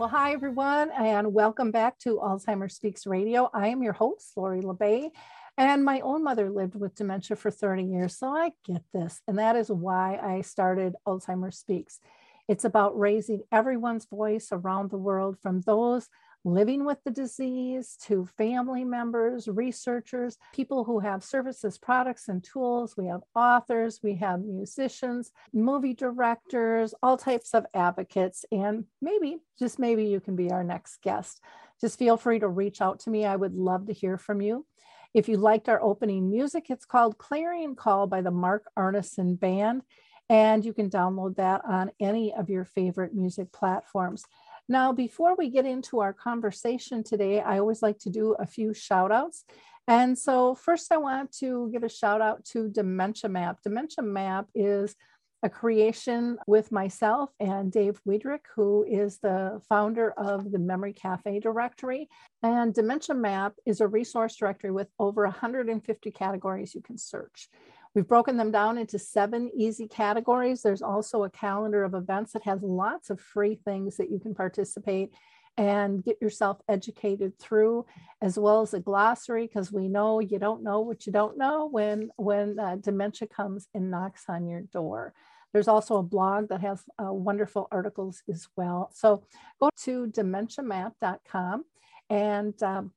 Well, hi, everyone, and welcome back to Alzheimer's Speaks Radio. I am your host, Lori La Bey, and my own mother lived with dementia for 30 years, so I get this. And that is why I started Alzheimer's Speaks. It's about raising everyone's voice around the world from those living with the disease to family members, researchers, people who have services, products, and tools. We have authors, we have musicians, movie directors, all types of advocates. And maybe, just maybe, you can be our next guest. Just feel free to reach out to me. I would love to hear from you. If you liked our opening music, it's called Clarion Call by the Mark Arneson Band, and you can download that on any of your favorite music platforms. Now, before we get into our conversation today, I always like to do a few shout outs. And so, first, I want to give a shout out to Dementia Map. Dementia Map is a creation with myself and Dave Wiederrich, who is the founder of the Memory Cafe directory. And Dementia Map is a resource directory with over 150 categories you can search. We've broken them down into seven easy categories. There's also a calendar of events that has lots of free things that you can participate and get yourself educated through as well as a glossary because we know you don't know what you don't know when when uh, dementia comes and knocks on your door. There's also a blog that has uh, wonderful articles as well. So go to dementiamap.com and um,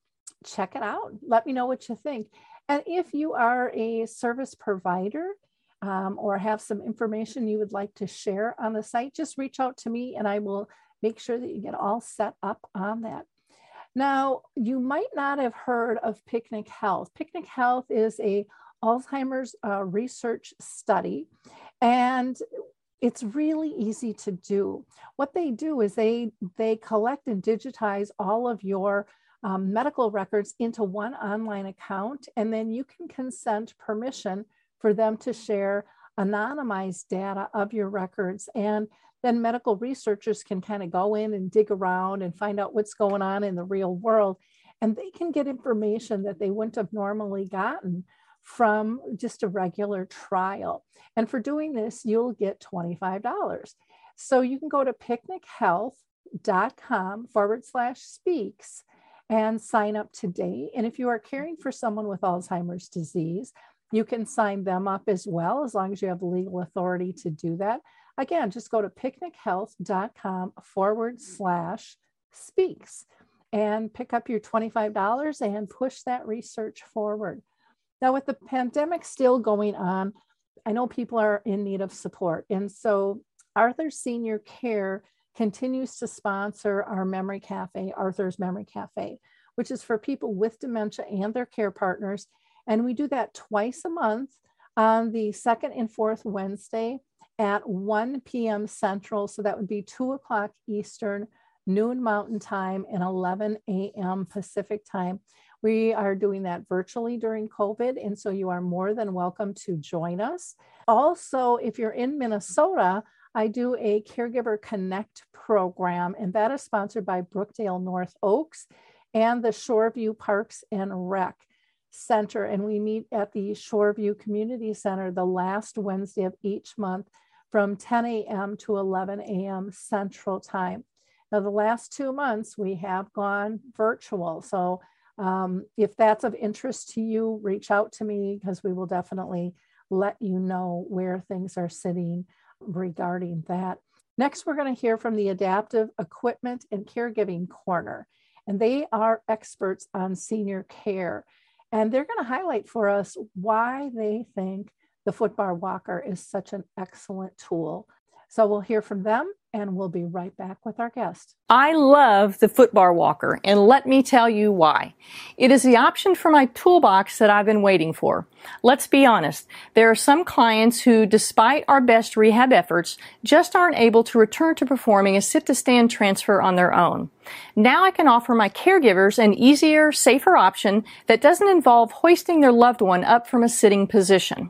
check it out. Let me know what you think and if you are a service provider um, or have some information you would like to share on the site just reach out to me and i will make sure that you get all set up on that. Now, you might not have heard of Picnic Health. Picnic Health is a Alzheimer's uh, research study, and it's really easy to do. What they do is they they collect and digitize all of your um, medical records into one online account, and then you can consent permission for them to share anonymized data of your records. And then medical researchers can kind of go in and dig around and find out what's going on in the real world. And they can get information that they wouldn't have normally gotten from just a regular trial. And for doing this, you'll get $25. So you can go to picnichealth.com forward slash speaks and sign up today. And if you are caring for someone with Alzheimer's disease, you can sign them up as well, as long as you have legal authority to do that. Again, just go to picnichealth.com forward slash speaks and pick up your $25 and push that research forward. Now, with the pandemic still going on, I know people are in need of support. And so, Arthur Senior Care continues to sponsor our Memory Cafe, Arthur's Memory Cafe, which is for people with dementia and their care partners. And we do that twice a month on the second and fourth Wednesday at 1 p.m. Central. So that would be 2 o'clock Eastern, noon Mountain Time, and 11 a.m. Pacific Time. We are doing that virtually during COVID, and so you are more than welcome to join us. Also, if you're in Minnesota, I do a Caregiver Connect program, and that is sponsored by Brookdale North Oaks and the Shoreview Parks and Rec. Center, and we meet at the Shoreview Community Center the last Wednesday of each month from 10 a.m. to 11 a.m. Central Time. Now, the last two months we have gone virtual. So, um, if that's of interest to you, reach out to me because we will definitely let you know where things are sitting regarding that. Next, we're going to hear from the Adaptive Equipment and Caregiving Corner, and they are experts on senior care. And they're going to highlight for us why they think the footbar walker is such an excellent tool. So we'll hear from them and we'll be right back with our guest. I love the footbar walker, and let me tell you why. It is the option for my toolbox that I've been waiting for. Let's be honest, there are some clients who, despite our best rehab efforts, just aren't able to return to performing a sit to stand transfer on their own. Now I can offer my caregivers an easier, safer option that doesn't involve hoisting their loved one up from a sitting position.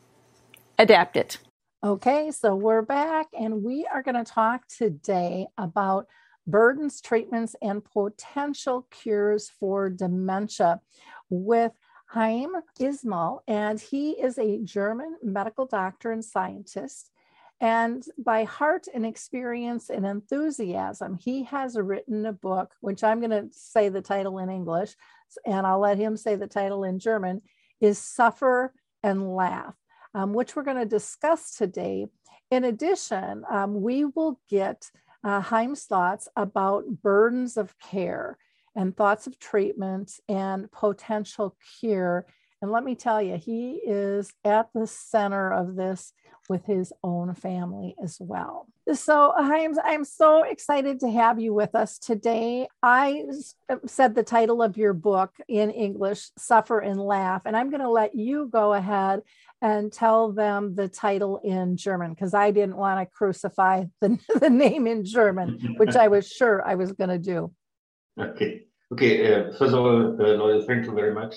adapt it. Okay, so we're back and we are going to talk today about burdens, treatments, and potential cures for dementia with Chaim Ismail. And he is a German medical doctor and scientist. And by heart and experience and enthusiasm, he has written a book, which I'm going to say the title in English, and I'll let him say the title in German, is Suffer and Laugh um, which we're going to discuss today. In addition, um, we will get uh, Chaim's thoughts about burdens of care and thoughts of treatment and potential cure. And let me tell you, he is at the center of this with his own family as well. So I'm, I'm so excited to have you with us today. I said the title of your book in English, Suffer and Laugh, and I'm going to let you go ahead and tell them the title in German because I didn't want to crucify the, the name in German, which I was sure I was going to do. Okay. Okay. Uh, first of all, uh, Lloyd, thank you very much.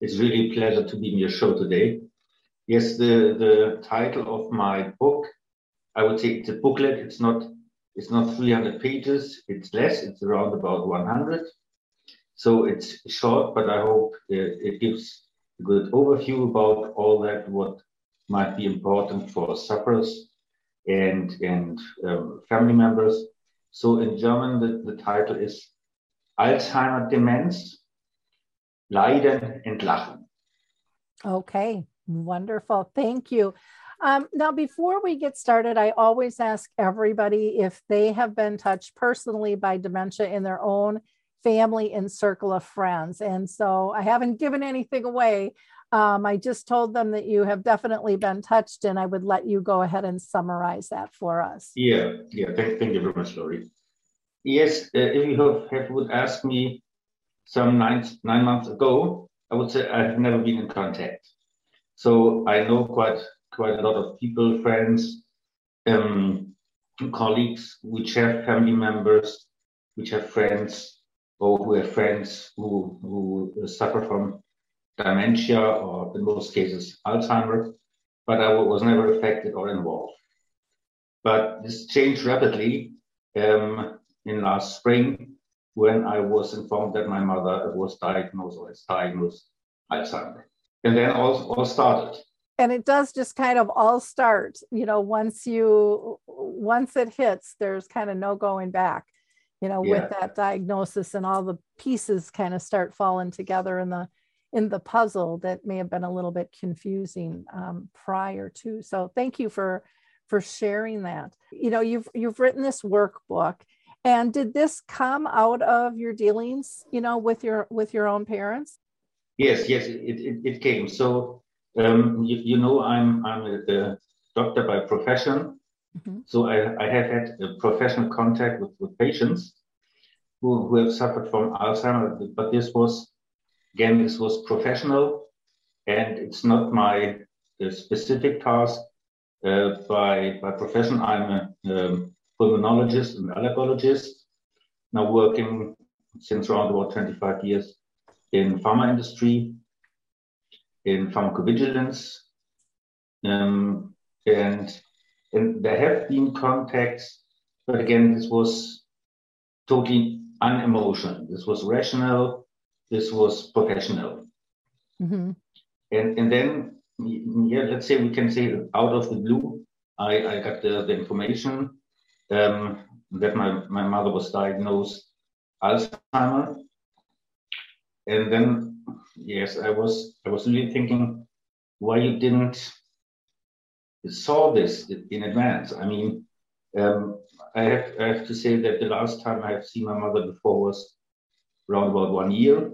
It's really a pleasure to be in your show today. Yes, the, the title of my book, I would say it's a booklet. It's not it's not 300 pages. It's less. It's around about 100. So it's short, but I hope it, it gives good overview about all that, what might be important for sufferers and, and um, family members. So in German, the, the title is Alzheimer Demenz, Leiden und Lachen. Okay, wonderful. Thank you. Um, now, before we get started, I always ask everybody if they have been touched personally by dementia in their own family and circle of friends. And so I haven't given anything away. Um, I just told them that you have definitely been touched, and I would let you go ahead and summarize that for us. Yeah, yeah. Thank, thank you very much, Lori. Yes, uh, if you have, have, would ask me some nine nine months ago, I would say I've never been in contact. So I know quite quite a lot of people, friends, um, colleagues, which have family members, which have friends or who have friends who, who suffer from dementia or in most cases Alzheimer's, but I was never affected or involved. But this changed rapidly um, in last spring when I was informed that my mother was diagnosed or is diagnosed Alzheimer's. And then all, all started. And it does just kind of all start, you know, once you, once it hits, there's kind of no going back you know yeah. with that diagnosis and all the pieces kind of start falling together in the in the puzzle that may have been a little bit confusing um, prior to. So thank you for for sharing that. You know you've you've written this workbook and did this come out of your dealings you know with your with your own parents? Yes yes it, it, it came. So um, you, you know i'm i'm a, a doctor by profession Mm-hmm. So I, I have had professional contact with, with patients who, who have suffered from Alzheimer's, but this was, again, this was professional and it's not my uh, specific task. Uh, by, by profession, I'm a um, pulmonologist and allergologist, now working since around about 25 years in pharma industry, in pharmacovigilance, Um, and, and there have been contacts, but again, this was totally unemotional. This was rational. This was professional. Mm-hmm. And, and then, yeah, let's say we can say out of the blue, I, I got the, the information um, that my, my mother was diagnosed Alzheimer. And then, yes, I was I was really thinking why you didn't saw this in advance. I mean, um, I have I have to say that the last time I have seen my mother before was around about one year,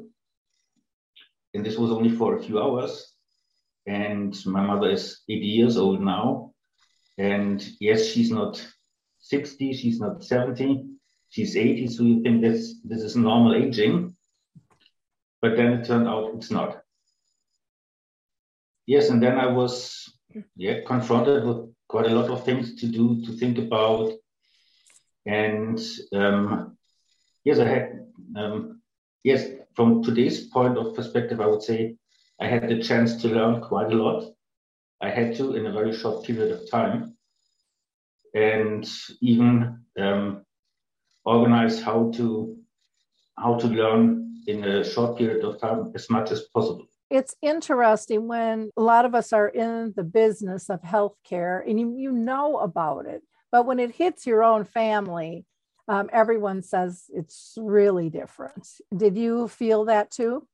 and this was only for a few hours. And my mother is 80 years old now, and yes, she's not 60, she's not 70, she's 80, so you think this this is normal aging, but then it turned out it's not. Yes, and then I was yeah confronted with quite a lot of things to do to think about, and um, yes, I had um, yes from today's point of perspective, I would say I had the chance to learn quite a lot. I had to in a very short period of time and even um, organize how to how to learn in a short period of time as much as possible. It's interesting when a lot of us are in the business of healthcare and you, you know about it, but when it hits your own family, um, everyone says it's really different. Did you feel that too?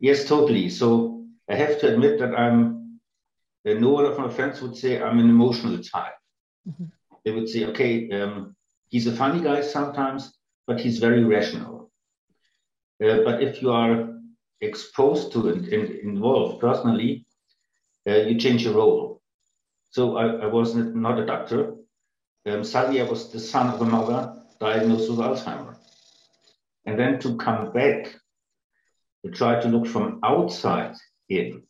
Yes, totally. So I have to admit that I'm, uh, no one of my friends would say I'm an emotional type. Mm-hmm. They would say, okay, um, he's a funny guy sometimes, but he's very rational. Uh, but if you are exposed to it and involved personally, uh, you change your role. So I, I was not a doctor. Um, suddenly I was the son of a mother diagnosed with Alzheimer. And then to come back, to try to look from outside in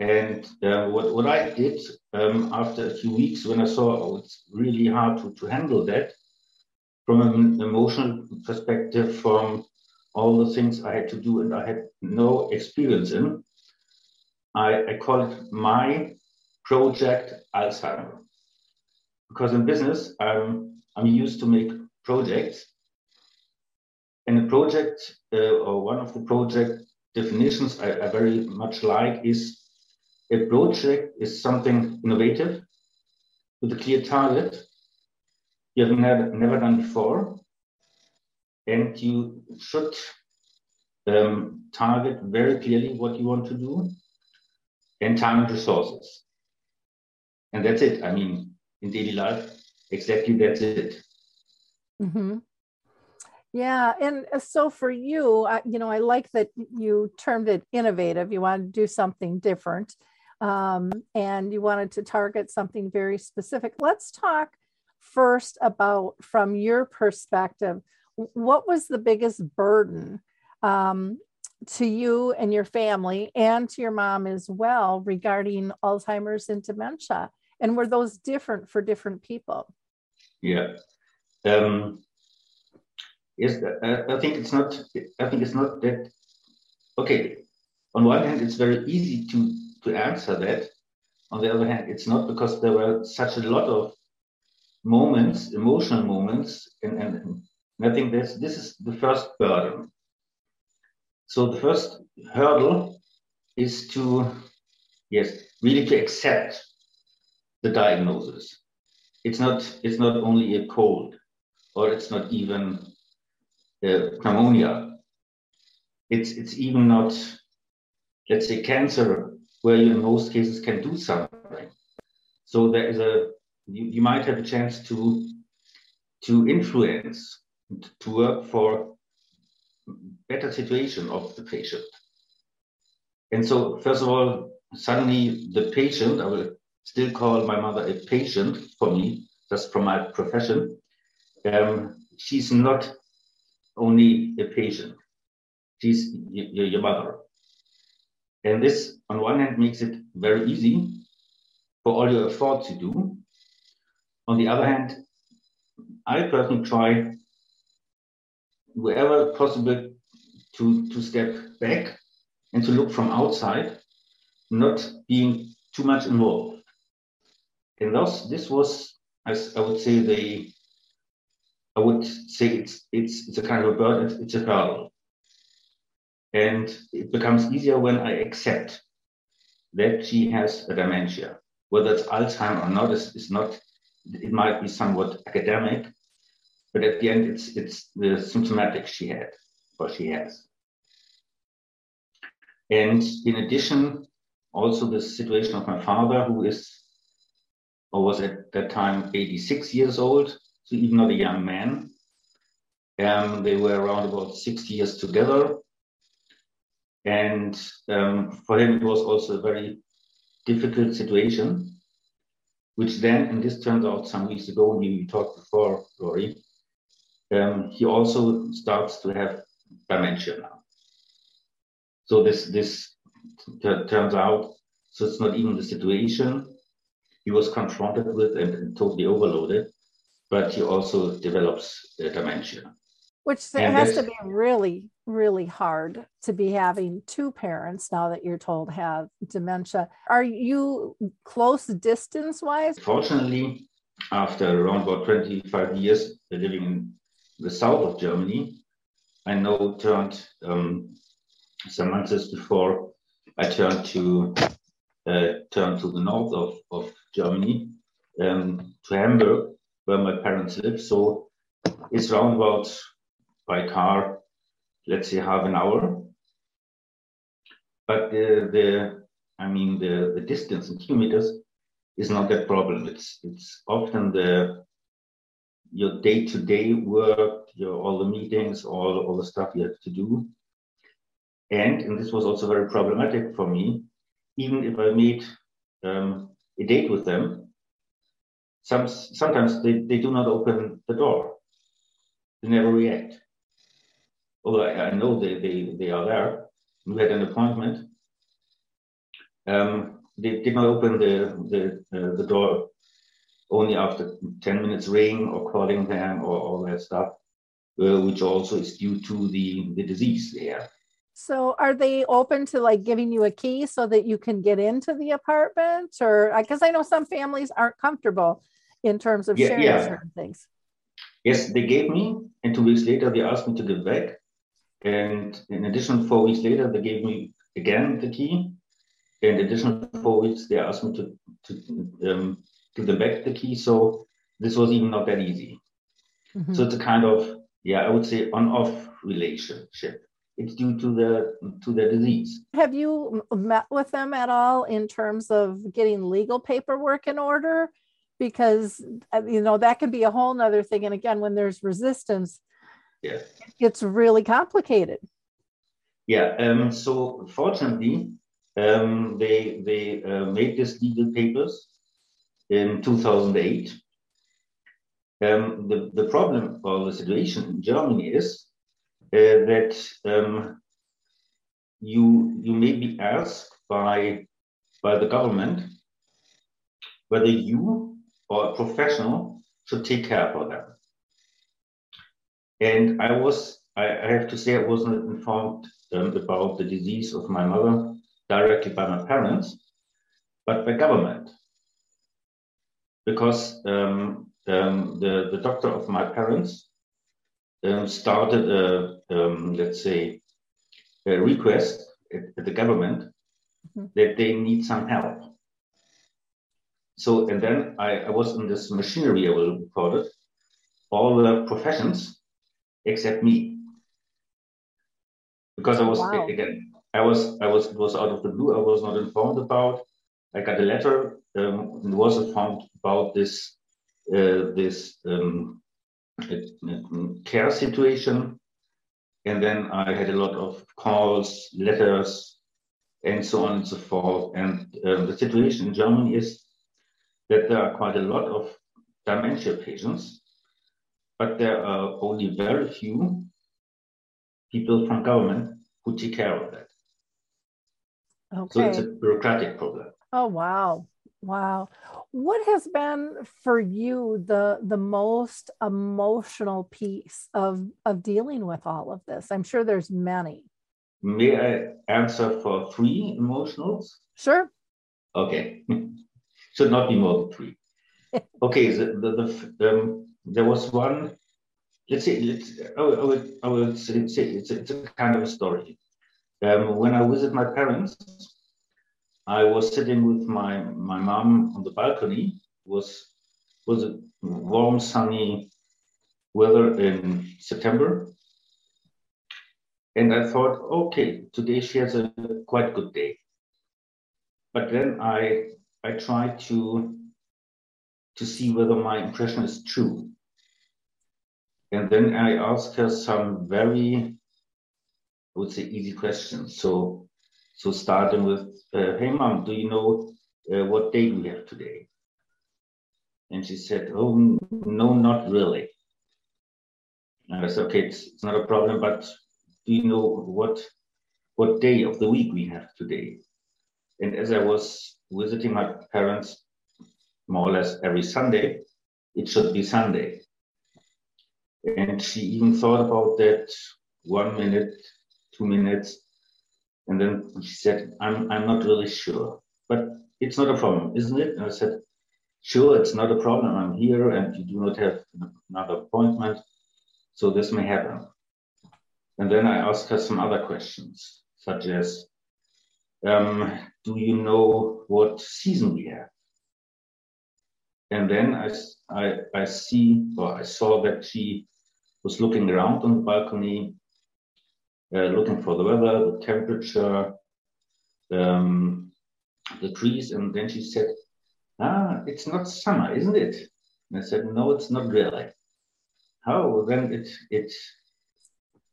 and uh, what, what I did um, after a few weeks, when I saw oh, it's really hard to, to handle that from an emotional perspective, from all the things I had to do and I had no experience in, I, I call it my project Alzheimer. Because in business, I'm, I'm used to make projects. And a project, uh, or one of the project definitions I, I very much like is a project is something innovative with a clear target you have never, never done before, and you should um, target very clearly what you want to do and time and resources. And that's it. I mean, in daily life, exactly that's it. Mm-hmm. Yeah, and uh, so for you, you know, I like that you termed it innovative. You want to do something different um, and you wanted to target something very specific. Let's talk first about, from your perspective, what was the biggest burden um, to you and your family and to your mom as well regarding Alzheimer's and dementia? And were those different for different people? Yeah. Um, yes, I think it's not. I think it's not that. Okay. On one hand, it's very easy to to answer that. On the other hand, it's not because there were such a lot of moments, emotional moments, and, and, and I think this, this is the first burden. So the first hurdle is to, yes, really to accept the diagnosis. It's not, it's not only a cold, or it's not even uh, pneumonia. It's, it's even not, let's say, cancer where you in most cases can do something. So there is a you, you might have a chance to to influence to work for better situation of the patient. And so first of all, suddenly the patient, I will still call my mother a patient for me, just from my profession. Um, she's not only a patient, she's your, your mother. And this, on one hand, makes it very easy for all your effort to do. On the other hand, I personally try wherever possible to, to step back and to look from outside, not being too much involved. And thus, this was, as I would say, the I would say it's it's it's a kind of a burden, it's, it's a hurdle. And it becomes easier when I accept that she has a dementia. Whether it's Alzheimer or not is, is not, it might be somewhat academic, but at the end it's it's the symptomatic she had or she has. And in addition, also the situation of my father, who is or was at that time 86 years old, so even not a young man. Um, they were around about 60 years together. And um, for him, it was also a very difficult situation, which then, and this turned out some weeks ago, we talked before, Rory, um, he also starts to have dementia now. So this this turns out, so it's not even the situation he was confronted with and, and totally overloaded, but he also develops dementia. Which and has to be really, really hard to be having two parents now that you're told have dementia. Are you close distance wise? Fortunately, after around about 25 years living in the south of Germany, I now turned um, some months before I turned to uh, turned to the north of, of Germany um, to Hamburg, where my parents live. So it's around about by car, let's say half an hour. But the, the I mean the, the distance in kilometers is not that problem. It's it's often the your day-to-day work, your all the meetings, all, all the stuff you have to do. And, and this was also very problematic for me, even if I made um, a date with them, some, sometimes they, they do not open the door. They never react. Although I, I know they, they, they are there. We had an appointment. Um, they did not open the, the, uh, the door only after 10 minutes ring or calling them or all that stuff, uh, which also is due to the, the disease there. So are they open to like giving you a key so that you can get into the apartment or because I know some families aren't comfortable in terms of yeah, sharing yeah. certain things. Yes, they gave me, and two weeks later they asked me to give back. And in addition, four weeks later they gave me again the key. In addition, four weeks they asked me to to um, give them back the key. So this was even not that easy. Mm-hmm. So it's a kind of yeah, I would say on-off relationship it's due to the to the disease. Have you met with them at all in terms of getting legal paperwork in order? Because uh, you know that could be a whole nother thing. And again, when there's resistance, yeah, it's really complicated. Yeah. Um, so fortunately, um, they they uh, made this legal papers in 2008. Um, the, the problem or the situation in Germany is uh, that um, you you may be asked by by the government whether you or a professional should take care for them. And I was I, I have to say I wasn't informed um, about the disease of my mother directly by my parents, but by government. Because um, um, the, the doctor of my parents um, started a, um, let's say, a request at, at the government mm-hmm. that they need some help. So, and then I, I was in this machinery, I will call it, all the professions except me. Because I was, wow. again, I was, I was, it was out of the blue, I was not informed about. I got a letter um, was a informed about this, uh, this um, care situation. And then I had a lot of calls, letters, and so on and so forth. And um, the situation in Germany is that there are quite a lot of dementia patients, but there are only very few people from government who take care of that. Okay. So it's a bureaucratic problem. Oh, wow. Wow. What has been for you the the most emotional piece of of dealing with all of this? I'm sure there's many. May I answer for three emotionals? Sure. Okay. Should not be more than three. okay, the, the, the um, there was one. Let's say, let's, I, would, I would say it's, it's a kind of a story. Um, when I visit my parents, I was sitting with my my mom on the balcony. Was was a warm, sunny weather in September, and I thought, okay, today she has a quite good day. But then I I tried to to see whether my impression is true. And then I asked her some very, I would say, easy questions. So, so starting with, uh, "Hey, mom, do you know uh, what day we have today?" And she said, "Oh, no, not really." And I said, "Okay, it's, it's not a problem, but do you know what what day of the week we have today?" And as I was visiting my parents more or less every Sunday, it should be Sunday. And she even thought about that one minute, two minutes. And then she said, I'm, I'm not really sure, but it's not a problem, isn't it? And I said, Sure, it's not a problem. I'm here and you do not have another appointment. So this may happen. And then I asked her some other questions, such as, um, do you know what season we have? And then I, I, I see, or I saw that she was looking around on the balcony, looking for the weather, the temperature, um, the trees. And then she said, Ah, it's not summer, isn't it? And I said, No, it's not really. How? Then it, it,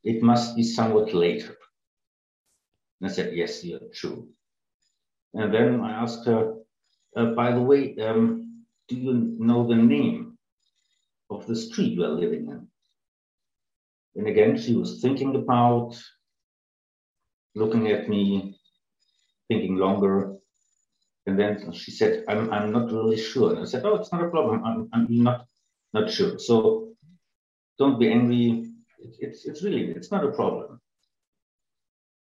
it must be somewhat later. And I said, Yes, you're true. And then I asked her, uh, By the way, um, do you know the name of the street you are living in? And again, she was thinking about, looking at me, thinking longer. And then she said, I'm, I'm not really sure. And I said, Oh, it's not a problem. I'm, I'm not, not sure. So don't be angry. It, it's, it's really, it's not a problem.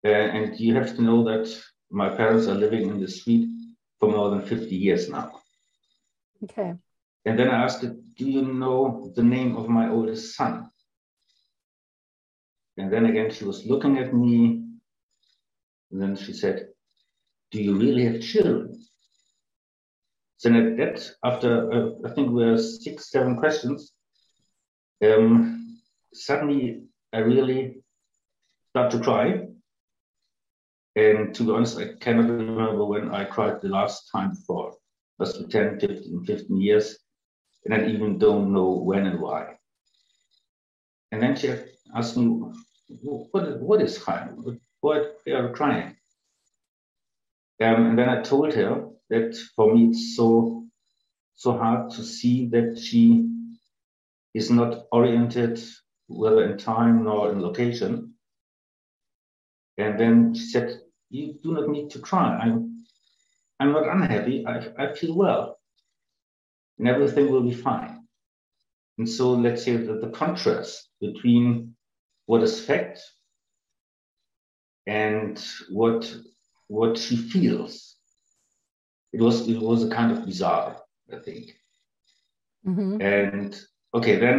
Uh, and you have to know that my parents are living in the street for more than 50 years now. Okay. And then I asked her, Do you know the name of my oldest son? And then again, she was looking at me. And then she said, Do you really have children? Then at that, after uh, I think we are six, seven questions, um, suddenly I really start to cry. And to be honest, I cannot remember when I cried the last time before was for 10, 15, 15 years, and I even don't know when and why. And then she asked me, what, what is crying? Why are you crying? Um, and then I told her that for me it's so so hard to see that she is not oriented whether in time nor in location. And then she said, "You do not need to cry. I'm I'm not unhappy. I, I feel well. And everything will be fine. And so let's say that the contrast between what is fact and what what she feels. It was it was a kind of bizarre, I think. Mm-hmm. And okay, then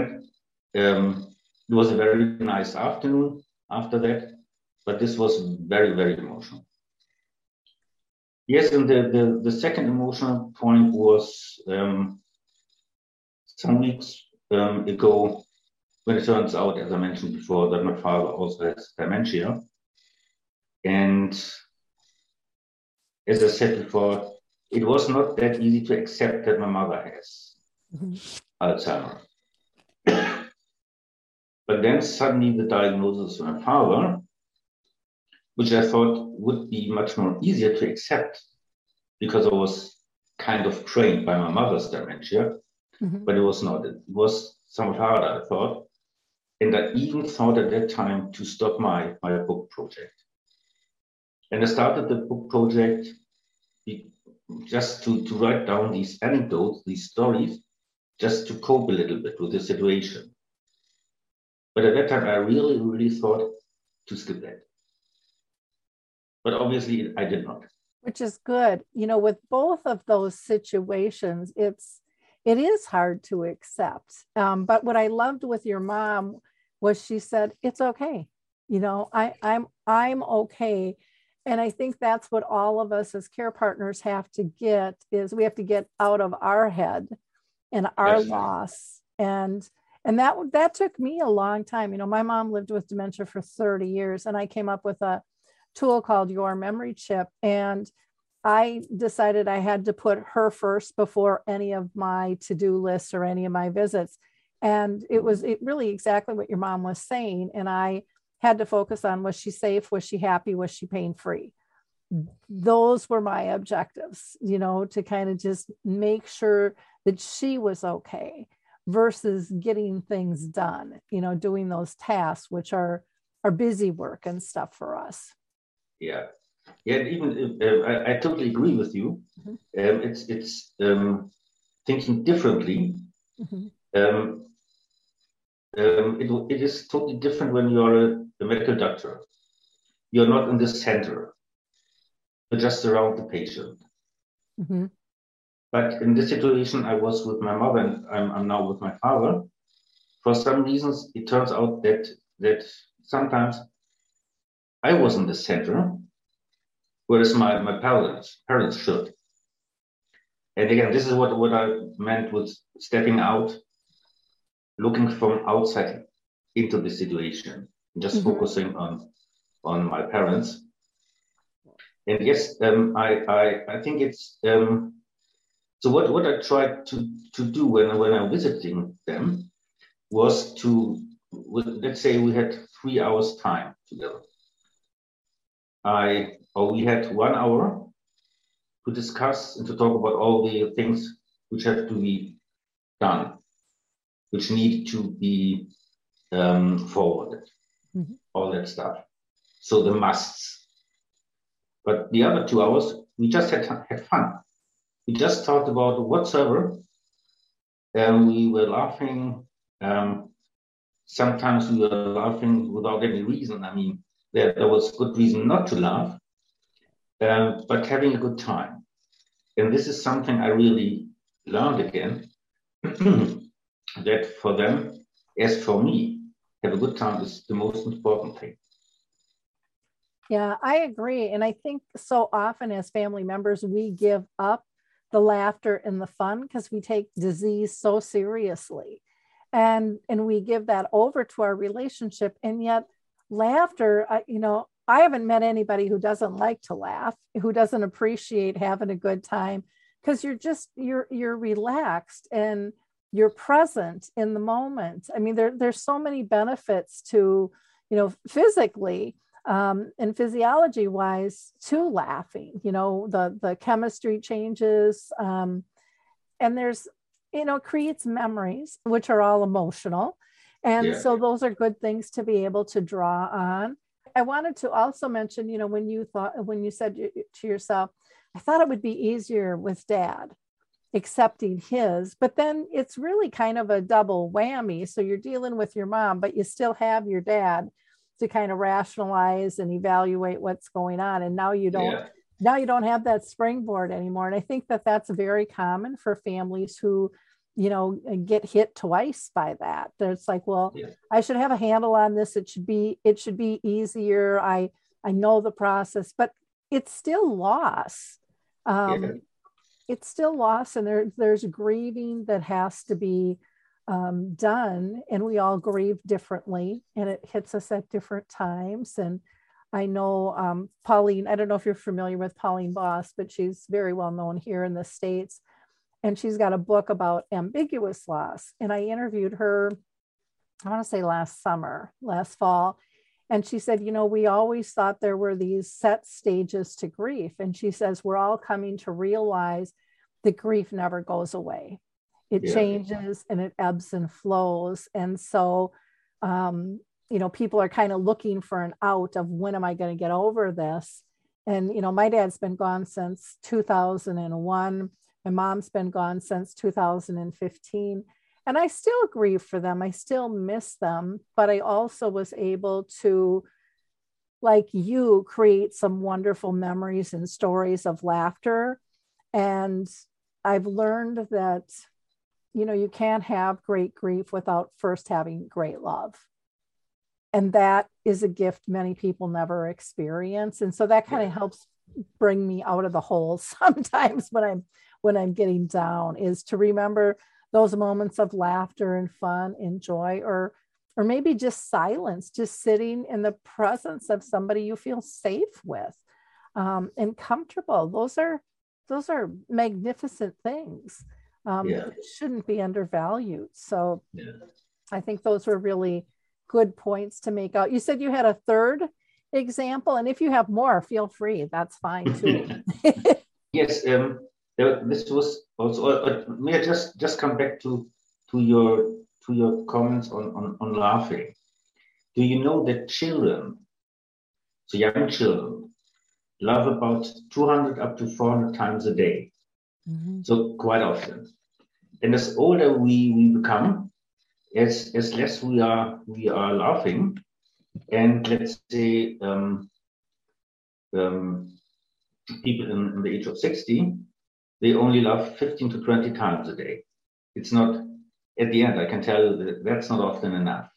um, it was a very nice afternoon after that, but this was very very emotional. Yes, and the, the, the second emotional point was um, some weeks um, ago when it turns out, as I mentioned before, that my father also has dementia. And as I said before, it was not that easy to accept that my mother has mm-hmm. Alzheimer. but then suddenly the diagnosis of my father which I thought would be much more easier to accept because I was kind of trained by my mother's dementia, mm-hmm. but it was not. It was somewhat harder, I thought. And I even thought at that time to stop my, my book project. And I started the book project just to, to write down these anecdotes, these stories, just to cope a little bit with the situation. But at that time, I really, really thought to skip that. But obviously, I did not. which is good you know with both of those situations it's it is hard to accept um, but what i loved with your mom was she said it's okay you know i i'm i'm okay. And i think that's what all of us as care partners have to get is we have to get out of our head and our yes. loss. And and that that took me a long time. You know my mom lived with dementia for 30 years and i came up with a tool called your memory chip. And i decided i had to put her first before any of my to-do lists or any of my visits and it was it really exactly what your mom was saying and i had to focus on was she safe? Was she happy? Was she pain free those were my objectives you know to kind of just make sure that she was okay versus getting things done you know doing those tasks which are are busy work and stuff for us. Yeah. Yeah even uh, I, I, totally agree with you. Mm-hmm. um, it's it's um, thinking differently. Mm-hmm. um, um, it, it is totally different when you are a, a medical doctor you're not in the center you're just around the patient mm-hmm. But in this situation, I was with my mother and I'm, I'm now with my father. For some reasons, it turns out that that sometimes I was in the center, whereas my, my parents parents should. And again, this is what, what I meant with stepping out, looking from outside into the situation, just mm-hmm. focusing on on my parents. And yes, um, I, I I think it's um, so what, what I tried to, to do when, when I'm visiting them was to, let's say we had three hours time together. I, or we had one hour to discuss and to talk about all the things which have to be done, which need to be um, forwarded, mm-hmm. all that stuff. So the musts. But the other two hours, we just had, had fun we just talked about whatsoever, and we were laughing. Um, sometimes we were laughing without any reason. I mean, there, there was good reason not to laugh, um, but having a good time. And this is something I really learned again that for them, as for me, have a good time is the most important thing. Yeah, I agree. And I think so often as family members, we give up the laughter and the fun because we take disease so seriously and and we give that over to our relationship and yet laughter you know i haven't met anybody who doesn't like to laugh who doesn't appreciate having a good time because you're just you're you're relaxed and you're present in the moment. I mean there, there's so many benefits to you know physically um, and physiology wise to laughing you know the the chemistry changes um, and there's you know creates memories which are all emotional. And yeah. so those are good things to be able to draw on. I wanted to also mention you know when you thought when you said to yourself i thought it would be easier with dad accepting his but then it's really kind of a double whammy. So you're dealing with your mom but you still have your dad to kind of rationalize and evaluate what's going on. And now you don't yeah. now you don't have that springboard anymore. And i think that that's very common for families who you know get hit twice by that. It's like well yeah. i should have a handle on this. It should be it should be easier. I i know the process but it's still loss. Um. It's still loss and there, there's grieving that has to be um, done and we all grieve differently and it hits us at different times and i know um, pauline i don't know if you're familiar with pauline boss but she's very well known here in the states and she's got a book about ambiguous loss and i interviewed her i want to say last summer last fall and she said you know we always thought there were these set stages to grief. And she says we're all coming to realize that grief never goes away. It yeah. changes and it ebbs and flows. And so um, you know people are kind of looking for an out of when am i going to get over this? And you know my dad's been gone since 2001 my mom's been gone since 2015 and i still grieve for them. I still miss them but i also was able to like you create some wonderful memories and stories of laughter. And i've learned that you know you can't have great grief without first having great love. And that is a gift many people never experience. And so that kind of helps bring me out of the hole sometimes when i'm when i'm getting down is to remember those moments of laughter and fun and joy or or maybe just silence just sitting in the presence of somebody you feel safe with um, and comfortable. Those are those are magnificent things um, yeah. shouldn't be undervalued. So yeah. i think those were really good points to make out. You said you had a third example and if you have more feel free. That's fine too. Yes um, this was also uh, may i just just come back to to your to your comments on, on, on laughing. Do you know that children, so young children, laugh about 200 up to 400 times a day? Mm-hmm. So quite often. And as older we, we become, as, as less we are we are laughing, and let's say um, um, people in, in the age of 60, they only laugh 15 to 20 times a day. It's not at the end, I can tell you that that's not often enough.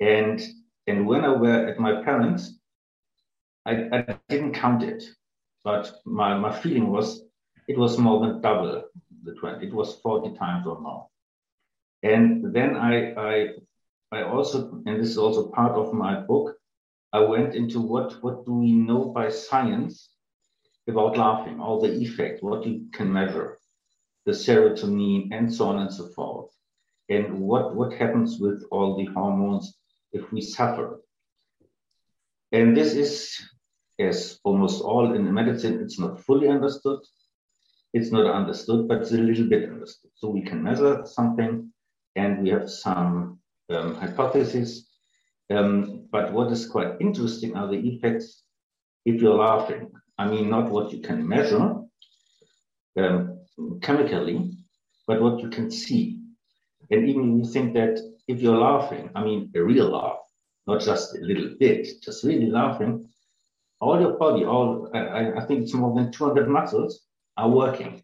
And and when I were at my parents, I, I didn't count it, but my, my feeling was it was more than double the 20. It was 40 times or more. And then I, I, I also, and this is also part of my book, I went into what, what do we know by science about laughing, all the effect, what you can measure the serotonin, and so on and so forth. And what, what happens with all the hormones if we suffer? And this is, as almost all in medicine, it's not fully understood. It's not understood, but it's a little bit understood. So we can measure something and we have some um, hypotheses. Um, but what is quite interesting are the effects if you're laughing. I mean, not what you can measure, um, chemically, but what you can see. And even you think that if you're laughing, I mean a real laugh, not just a little bit, just really laughing, all your body, all I, I think it's more than 200 muscles are working.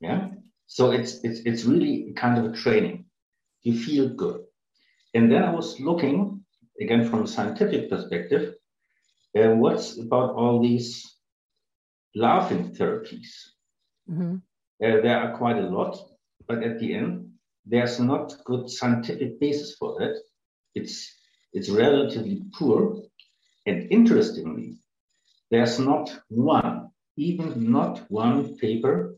Yeah. So it's it's it's really kind of a training. You feel good. And then I was looking again from a scientific perspective, uh, what's about all these laughing therapies? Mm-hmm. Uh, there are quite a lot, but at the end, there's not good scientific basis for that. It's it's relatively poor, and interestingly, there's not one, even not one paper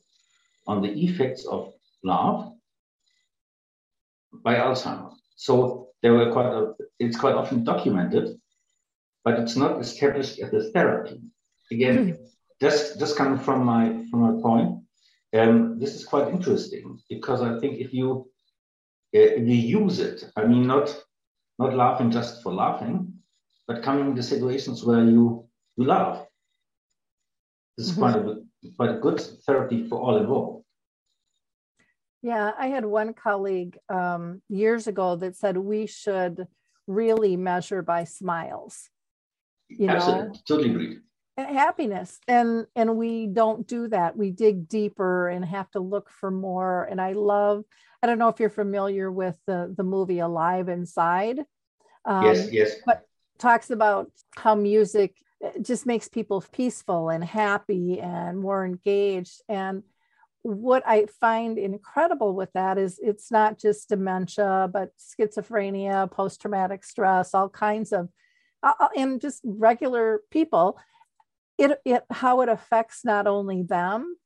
on the effects of laugh by Alzheimer's. So there were quite a, it's quite often documented, but it's not established as a therapy. Again, mm-hmm. just just coming from my from my point, um, this is quite interesting because I think if you uh, if you use it, I mean not not laughing just for laughing, but coming into situations where you you laugh. This is mm-hmm. quite a quite a good therapy for all involved. Yeah, I had one colleague um, years ago that said we should really measure by smiles. You Absolutely, know? totally agree. Happiness. And and we don't do that. We dig deeper and have to look for more. And i love i don't know if you're familiar with the the movie alive inside. Um, yes yes. but talks about how music uh, just makes people peaceful and happy and more engaged. And what i find incredible with that is it's not just dementia but schizophrenia post-traumatic stress all kinds of uh, uh and just regular people it, it how it affects not only them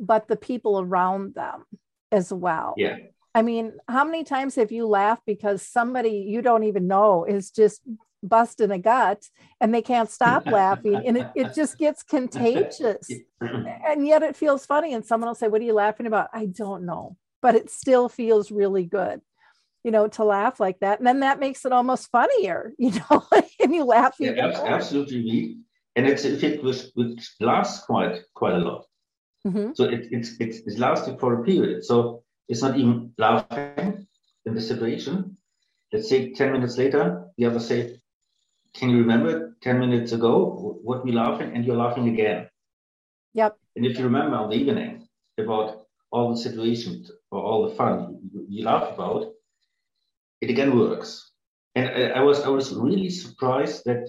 but the people around them as well. Yeah. I mean how many times have you laughed because somebody you don't even know is just busting a gut and they can't stop laughing and it, it just gets contagious? And yet it feels funny and someone will say what are you laughing about? I don't know but it still feels really good you know to laugh like that and then that makes it almost funnier you know and you laugh yeah, absolutely and it's a effect which, which lasts quite quite a lot. Mm-hmm. So it, it's, it's it's lasting for a period. So it's not even laughing in the situation. Let's say ten minutes later, the other say, can you remember 10 minutes ago what we laughing and you're laughing again? Yep. And if you remember on the evening about all the situations or all the fun you, you laugh about, it again works. And I, I was I was really surprised that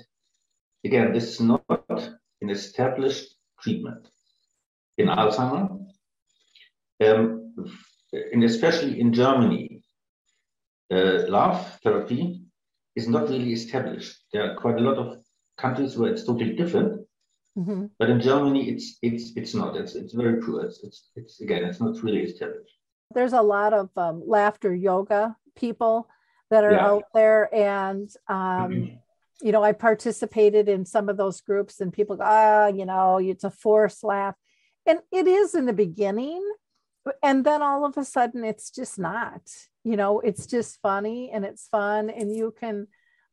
again this is not an established treatment in Alzheimer, um, and especially in Germany, uh, laugh therapy is not really established. There are quite a lot of countries where it's totally different. Mm-hmm. But in Germany, it's it's it's not. It's it's very poor. It's it's, it's again, it's not really established. There's a lot of um, laughter yoga people that are yeah. out there, and um, mm-hmm. you know, I participated in some of those groups, and people go, ah, you know, it's a forced laugh, and it is in the beginning, and then all of a sudden, it's just not you know it's just funny and it's fun and you can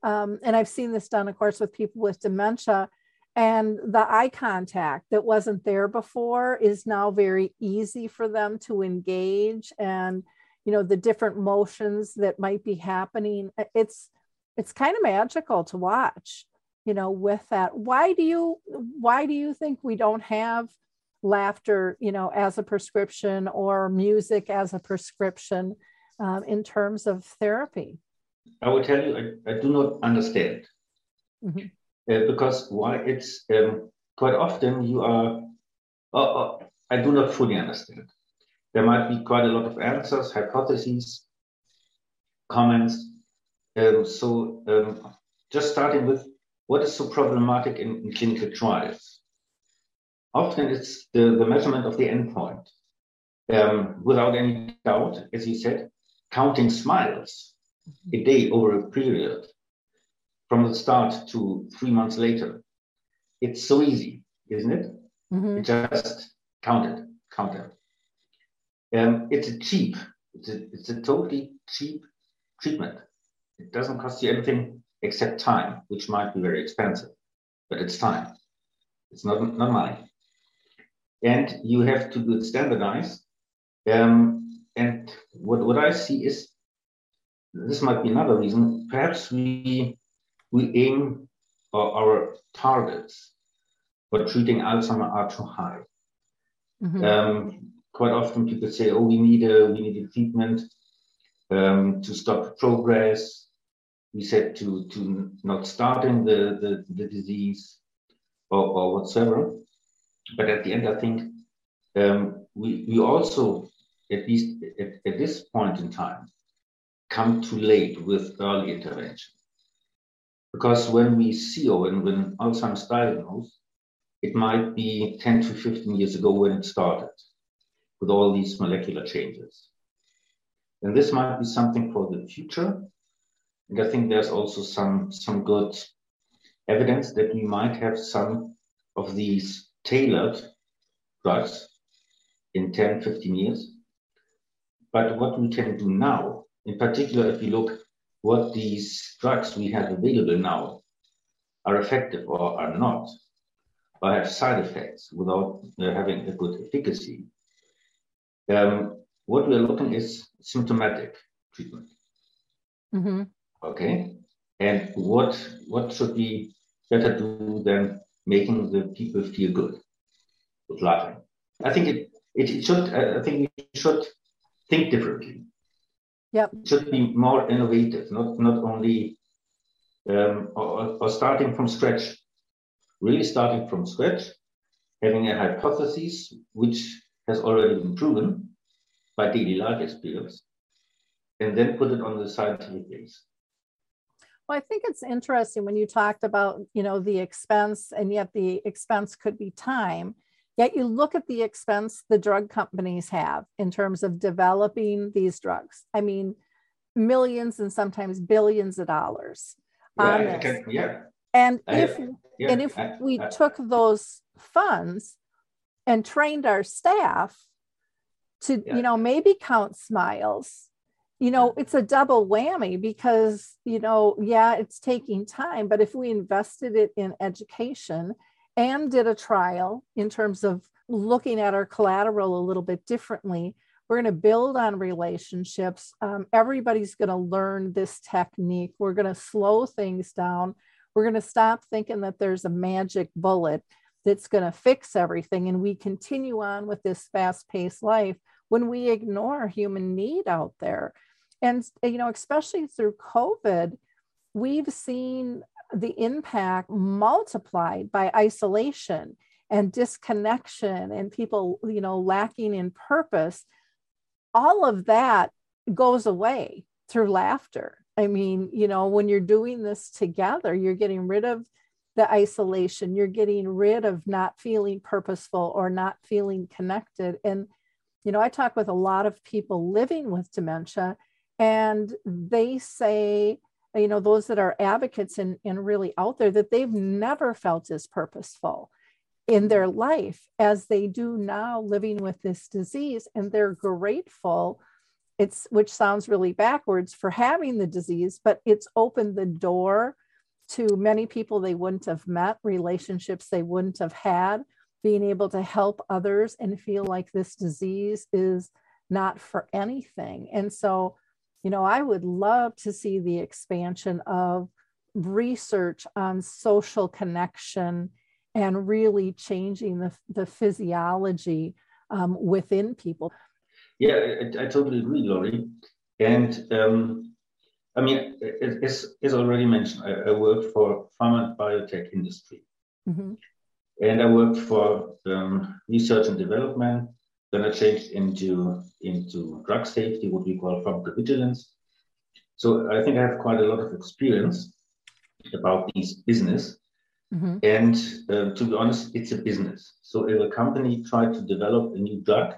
um, and i've seen this done of course with people with dementia and the eye contact that wasn't there before is now very easy for them to engage and you know the different motions that might be happening it's it's kind of magical to watch you know with that why do you why do you think we don't have laughter you know as a prescription or music as a prescription um, in terms of therapy? I will tell you, I, I do not understand. Mm-hmm. Uh, because why it's um, quite often you are, uh, uh, I do not fully understand. There might be quite a lot of answers, hypotheses, comments. Um, so, um, just starting with what is so problematic in, in clinical trials? Often it's the, the measurement of the endpoint. Um, without any doubt, as you said, counting smiles a day over a period from the start to three months later. It's so easy, isn't it? Mm-hmm. Just count it, count it. Um, it's a cheap, it's a, it's a totally cheap treatment. It doesn't cost you anything except time, which might be very expensive, but it's time. It's not, not money. And you have to do it standardized. Um, and what, what I see is this might be another reason. Perhaps we we aim or our targets for treating Alzheimer are too high. Mm-hmm. Um, quite often people say, "Oh, we need a we need a treatment um, to stop progress." We said to to not starting the the, the disease or, or whatsoever. But at the end, I think um, we we also at least at, at this point in time, come too late with early intervention. Because when we see or when, when Alzheimer's diagnosed, it might be 10 to 15 years ago when it started with all these molecular changes. And this might be something for the future. And I think there's also some, some good evidence that we might have some of these tailored drugs in 10, 15 years but what we can do now, in particular, if we look what these drugs we have available now are effective or are not, or have side effects without uh, having a good efficacy, um, what we're looking is symptomatic treatment. Mm-hmm. Okay, and what what should we better do than making the people feel good with laughing? I think it it, it should. Uh, I think we should think differently. Yeah. It should be more innovative, not not only um, or, or starting from scratch. Really starting from scratch, having a hypothesis which has already been proven by daily life experience, and then put it on the scientific base. Well, I think it's interesting when you talked about, you know, the expense, and yet the expense could be time. Yet you look at the expense the drug companies have in terms of developing these drugs. I mean, millions and sometimes billions of dollars on yeah, this. yeah. And if yeah, and if I, we I, took those funds and trained our staff to, yeah. you know, maybe count smiles, you know, it's a double whammy because, you know, yeah, it's taking time, but if we invested it in education and did a trial in terms of looking at our collateral a little bit differently. We're going to build on relationships. Um, everybody's going to learn this technique. We're going to slow things down. we're going to stop thinking that there's a magic bullet that's going to fix everything and we continue on with this fast-paced life when we ignore human need out there. And you know especially through covid we've seen the impact multiplied by isolation and disconnection and people you know lacking in purpose. All of that goes away through laughter. I mean you know when you're doing this together you're getting rid of the isolation. You're getting rid of not feeling purposeful or not feeling connected. And you know i talk with a lot of people living with dementia and they say you know those that are advocates and, and really out there that they've never felt as purposeful in their life as they do now living with this disease. And they're grateful. It's which sounds really backwards for having the disease but it's opened the door to many people they wouldn't have met relationships they wouldn't have had being able to help others and feel like this disease is not for anything and so you know i would love to see the expansion of research on social connection and really changing the, the physiology um, within people. Yeah, I, I, totally agree, Lori. And um, I mean, as, as already mentioned, I, I worked for pharma and biotech industry. Mm-hmm. And I worked for um, research and development. Then I changed into, into drug safety, what we call pharmacovigilance. So I think I have quite a lot of experience about these business. Mm-hmm. And uh, to be honest, it's a business. So if a company tried to develop a new drug,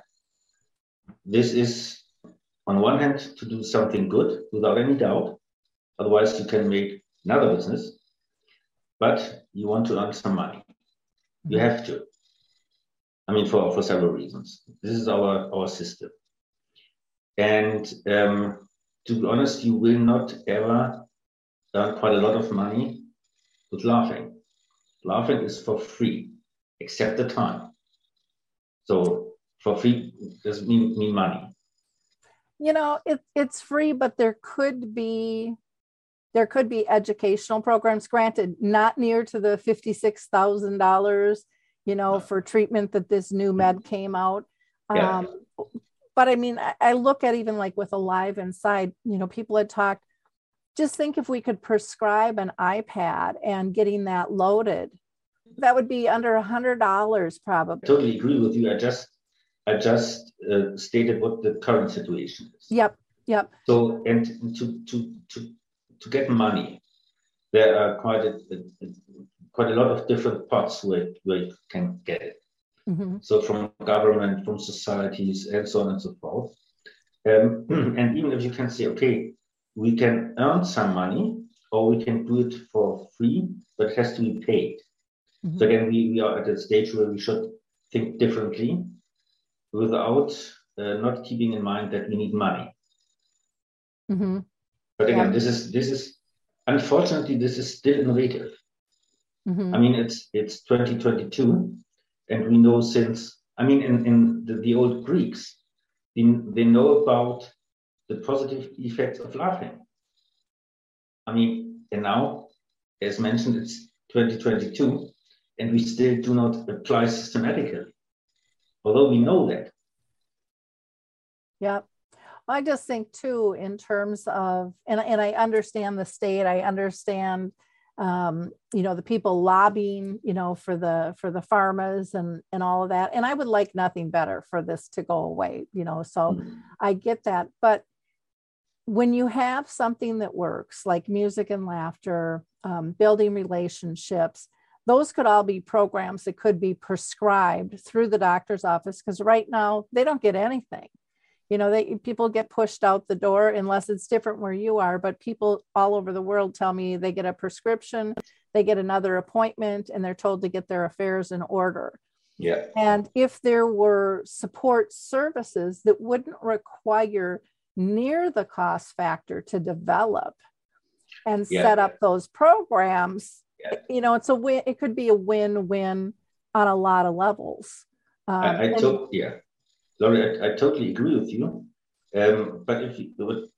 this is on one hand to do something good without any doubt. Otherwise, you can make another business. But you want to earn some money. You have to. I mean, for, for several reasons. This is our, our system. And um, to be honest, you will not ever earn quite a lot of money with laughing laughing is for free, except the time. So for free doesn't mean, mean money. You know, it, it's free, but there could be there could be educational programs granted not near to the $56,000 you know for treatment that this new med came out yeah. um, but i mean I, I look at even like with alive inside you know people had talked just think if we could prescribe an iPad and getting that loaded, that would be under a hundred dollars probably. I totally agree with you. I just I just uh, stated what the current situation is. Yep. Yep. So and to to to to get money, there are quite a, a quite a lot of different pots where where you can get it. Mm-hmm. So from government, from societies, and so on and so forth. Um, and even if you can say, okay, we can earn some money or we can do it for free, but it has to be paid. Mm-hmm. So again, we, we are at a stage where we should think differently without uh, not keeping in mind that we need money. Mm-hmm. But again, yeah. this is this is unfortunately this is still innovative. Mm-hmm. I mean, it's it's 2022, and we know since I mean, in, in the, the old Greeks, they, they know about the positive effects of laughing. I mean, and now, as mentioned, it's 2022, and we still do not apply systematically, although we know that. Yeah. I just think too, in terms of, and, and I understand the state, I understand um, you know the people lobbying you know for the for the pharmas and and all of that and i would like nothing better for this to go away you know so mm-hmm. i get that but when you have something that works like music and laughter um, building relationships those could all be programs that could be prescribed through the doctor's office because right now they don't get anything you know they people get pushed out the door unless it's different where you are but people all over the world tell me they get a prescription they get another appointment and they're told to get their affairs in order yeah and if there were support services that wouldn't require near the cost factor to develop and yeah. set up those programs. You know it's a win it could be a win-win on a lot of levels um, I, I to- yeah Lori, I, I, totally agree with you um, but if you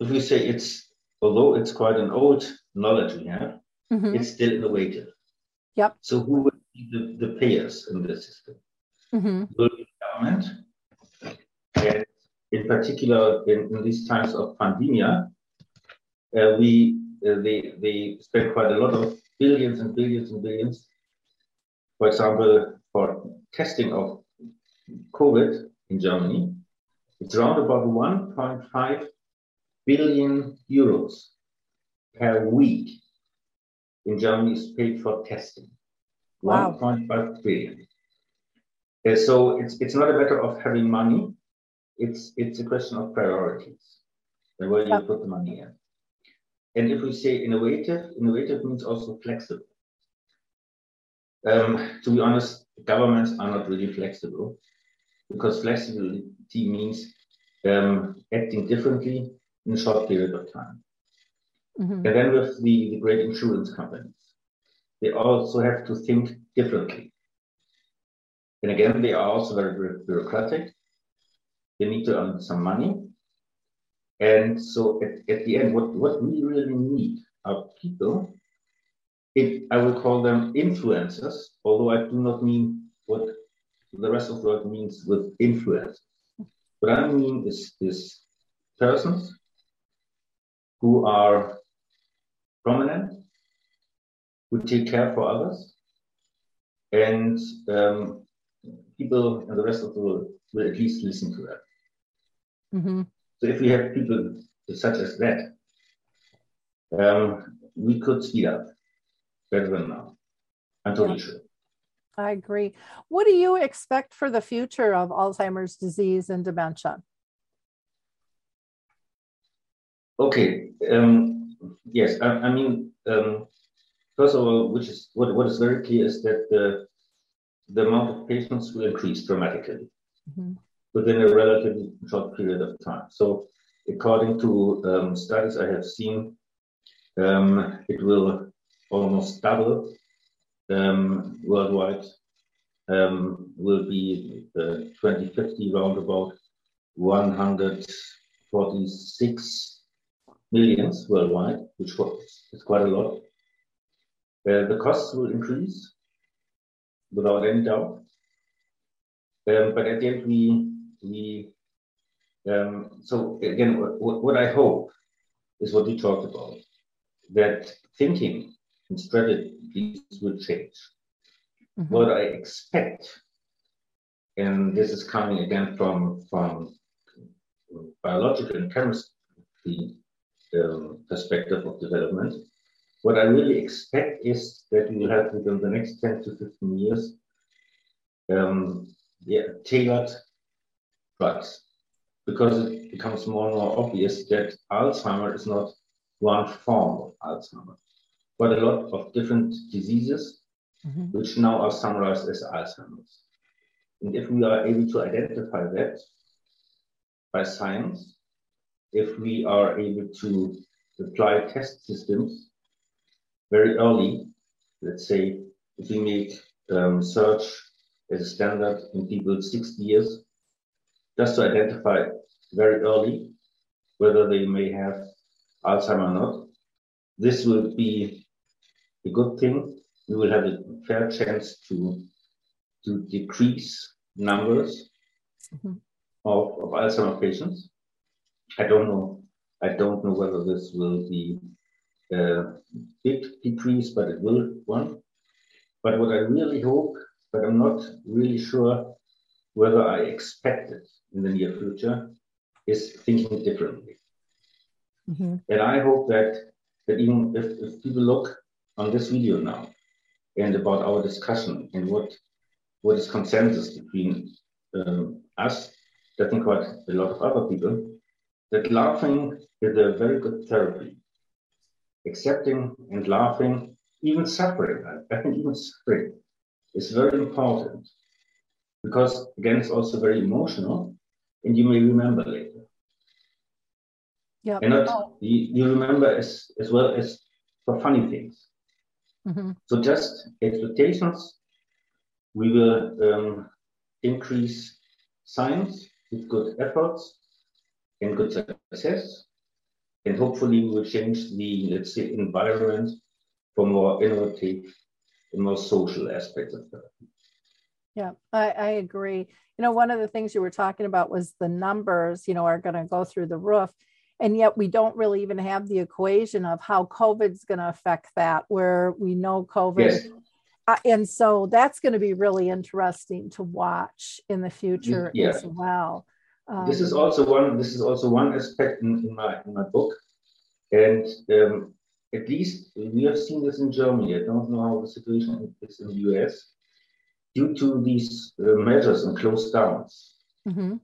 if we say it's although it's quite an old knowledge we have Mhm. it's still innovative. Yep. So who would be the, the payers in this system? Mhm. Will be government, and in particular in, in these times of pandemia, uh, we uh, they they spend quite a lot of billions and billions and billions. For example, for testing of COVID in Germany, it's around about 1.5 billion euros per week in Germany is paid for testing. Wow. 1.5 billion. Uh, so it's it's not a matter of having money. It's it's a question of priorities and where you put the money in. And if we say innovative, innovative means also flexible. Um, to be honest, governments are not really flexible because flexibility means um, acting differently in a short period of time. Mhm. And then with the, the great insurance companies, they also have to think differently. And again, they are also very bureaucratic. They need to earn some money. And so at, at the end, what, what we really need are people, it, I will call them influencers, although I do not mean what the rest of the world means with influence. What I mean is, is persons who are prominent, who take care for others, and um, people in the rest of the world will at least listen to that. Mhm. So if we have people such as that, um, we could speed up better than now. I'm totally sure. I agree. What do you expect for the future of Alzheimer's disease and dementia? Okay. Um, yes, I, I mean, um, first of all, which is what, what is very clear is that the the amount of patients will increase dramatically Mhm. Within a relatively short period of time. So, according to um, studies I have seen, um, it will almost double um, worldwide. Um, will be uh, 2050 round about 146 millions worldwide, which is quite a lot. Uh, the costs will increase without any doubt. Um, but at the end, we, we um, so again, what, what- I hope is what you talked about, that thinking and strategies will change. Mhm. What I expect, and this is coming again from, from biological and chemistry um, perspective of development, what I really expect is that we will have within the next 10 to 15 years um, yeah, tailored drugs because it becomes more and more obvious that Alzheimer is not one form of Alzheimer, but a lot of different diseases Mhm. which now are summarized as Alzheimer's. And if we are able to identify that by science, if we are able to apply test systems very early, let's say if we make um, search as a standard in people 60 years, just to identify very early whether they may have Alzheimer or not, this will be a good thing. We will have a fair chance to, to decrease numbers Mhm. of, of Alzheimer patients. I don't know. I don't know whether this will be a big decrease, but it will one. But what I really hope, but I'm not really sure whether I expect it in the near future, is thinking differently. Mhm. And I hope that that even if, if people look on this video now and about our discussion and what what is consensus between um, us, I think quite a lot of other people, that laughing is a very good therapy. Accepting and laughing, even suffering, I, I think even suffering is very important because again it's also very emotional and you may remember later. Yep. And not Oh, you, you remember as as well as for funny things. mhm. So just expectations, we will um, increase science with good efforts and good success, and hopefully we will change the let's say environment for more innovative and more social aspects of therapy. Yeah, I, I agree. You know, one of the things you were talking about was the numbers, you know, are going to go through the roof. And yet we don't really even have the equation of how COVID's going to affect that, where we know COVID. Yes. Uh, and so that's going to be really interesting to watch in the future Yeah. as well. Um, this is also one this is also one aspect in, in my in my book and um, at least we have seen this in germany i don't know how the situation is in the us due to these uh, measures and close downs mhm,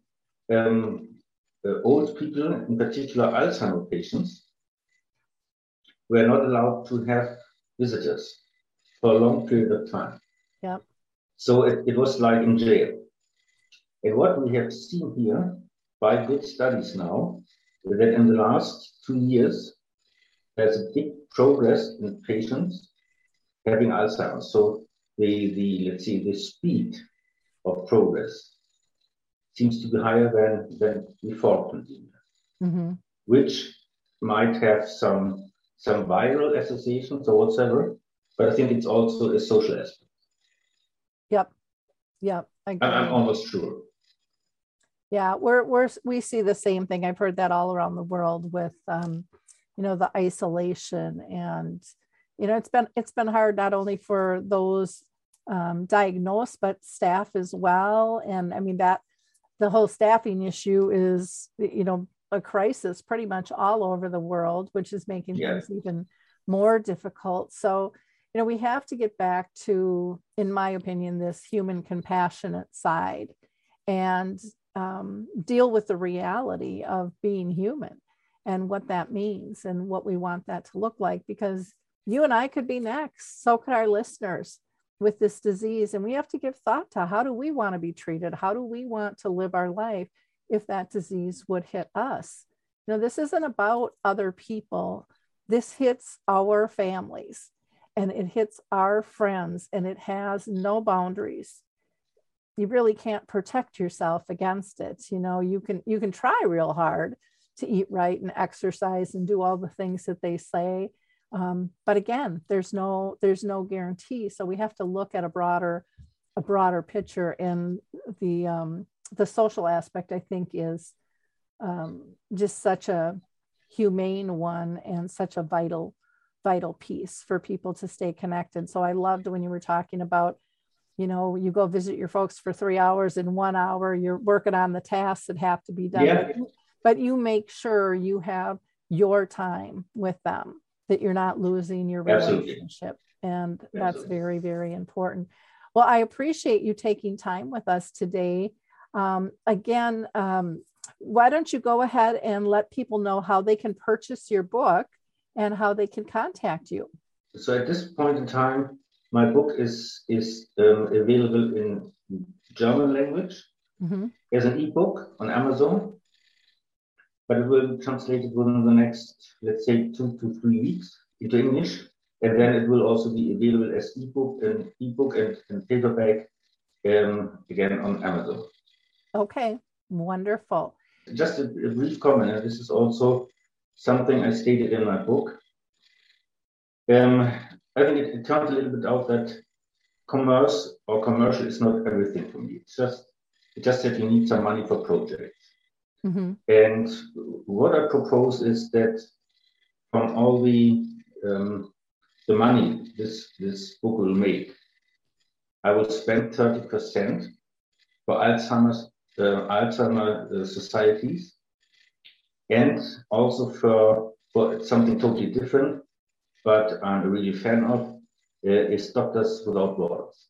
um, uh, old people in particular alzheimer patients were not allowed to have visitors for a long period of time Yep. so it, it was like in jail and what we have seen here by good studies now, that in the last two years, there's a big progress in patients having Alzheimer's. So the, the let's say the speed of progress seems to be higher than, than before mhm. which might have some some viral associations or whatsoever, but I think it's also a social aspect. Yep. Yep. I I'm, I'm almost sure. Yeah, we're we're we see the same thing. I've heard that all around the world with um, you know, the isolation and you know, it's been it's been hard not only for those um, diagnosed but staff as well. And I mean that the whole staffing issue is you know a crisis pretty much all over the world, which is making Yeah. things even more difficult. So you know we have to get back to, in my opinion, this human compassionate side and um, deal with the reality of being human and what that means and what we want that to look like because you and I could be next. So could our listeners with this disease. And we have to give thought to how do we want to be treated? How do we want to live our life if that disease would hit us? You know, this isn't about other people. This hits our families and it hits our friends and it has no boundaries you really can't protect yourself against it you know you can you can try real hard to eat right and exercise and do all the things that they say um, but again there's no there's no guarantee. So we have to look at a broader a broader picture and the um, the social aspect i think is um, just such a humane one and such a vital vital piece for people to stay connected. So i loved when you were talking about you know you go visit your folks for three hours in one hour you're working on the tasks that have to be done. Yeah. but, you, but you make sure you have your time with them that you're not losing your Absolutely. relationship and that's Absolutely. very very important well i appreciate you taking time with us today um, again um, why don't you go ahead and let people know how they can purchase your book and how they can contact you So at this point in time, my book is is um, available in German language Mhm. as an ebook on Amazon, but it will be translated within the next, let's say, two to three weeks into English, and then it will also be available as ebook and ebook and, and paperback um, again on Amazon. okay wonderful Just a, a brief comment, and this is also something I stated in my book. Um, I think it, it turns a little bit out that commerce or commercial is not everything for me. It's just it's just that you need some money for projects. Mhm. And what I propose is that from all the um, the money this this book will make, I will spend thirty percent for Alzheimer's uh, Alzheimer uh, societies, and also for for something totally different, but I'm really fan of uh, is Doctors Without Borders.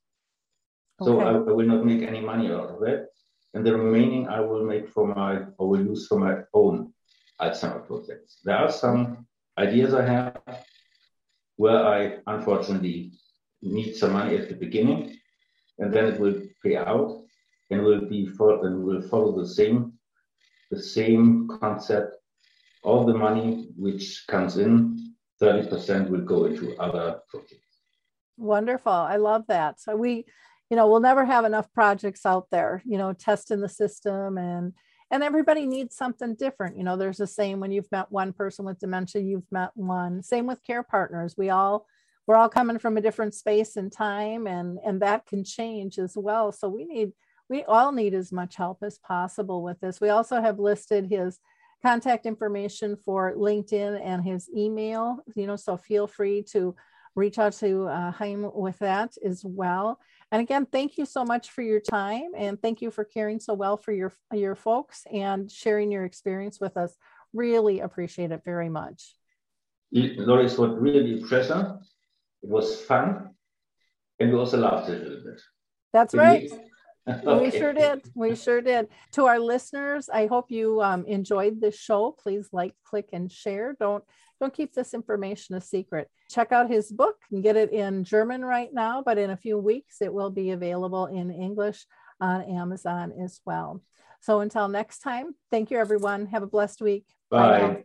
So I, I will not make any money out of it, and the remaining I will make for my or will use for my own Alzheimer projects. There are some ideas I have where I unfortunately need some money at the beginning, and then it will pay out and will be for, and will follow the same the same concept. All the money which comes in, 30% will go into other projects. Wonderful. I love that. So we, you know, we'll never have enough projects out there, you know, testing the system and and everybody needs something different. You know, there's a saying when you've met one person with dementia, you've met one. Same with care partners. We all we're all coming from a different space and time and and that can change as well so we need we all need as much help as possible with this we also have listed his contact information for linkedin and his email you know so feel free to reach out to uh, with that as well. And again, thank you so much for your time and thank you for caring so well for your, your folks and sharing your experience with us. Really appreciate it very much. Loris, was really pleasure. It was fun. And we also laughed a little bit. That's right. okay. We sure did. We sure did. To our listeners, I hope you um, enjoyed this show. Please like, click, and share. Don't don't keep this information a secret. Check out his book and get it in German right now, but in a few weeks it will be available in English on Amazon as well. So until next time, thank you everyone. Have a blessed week. Bye. Bye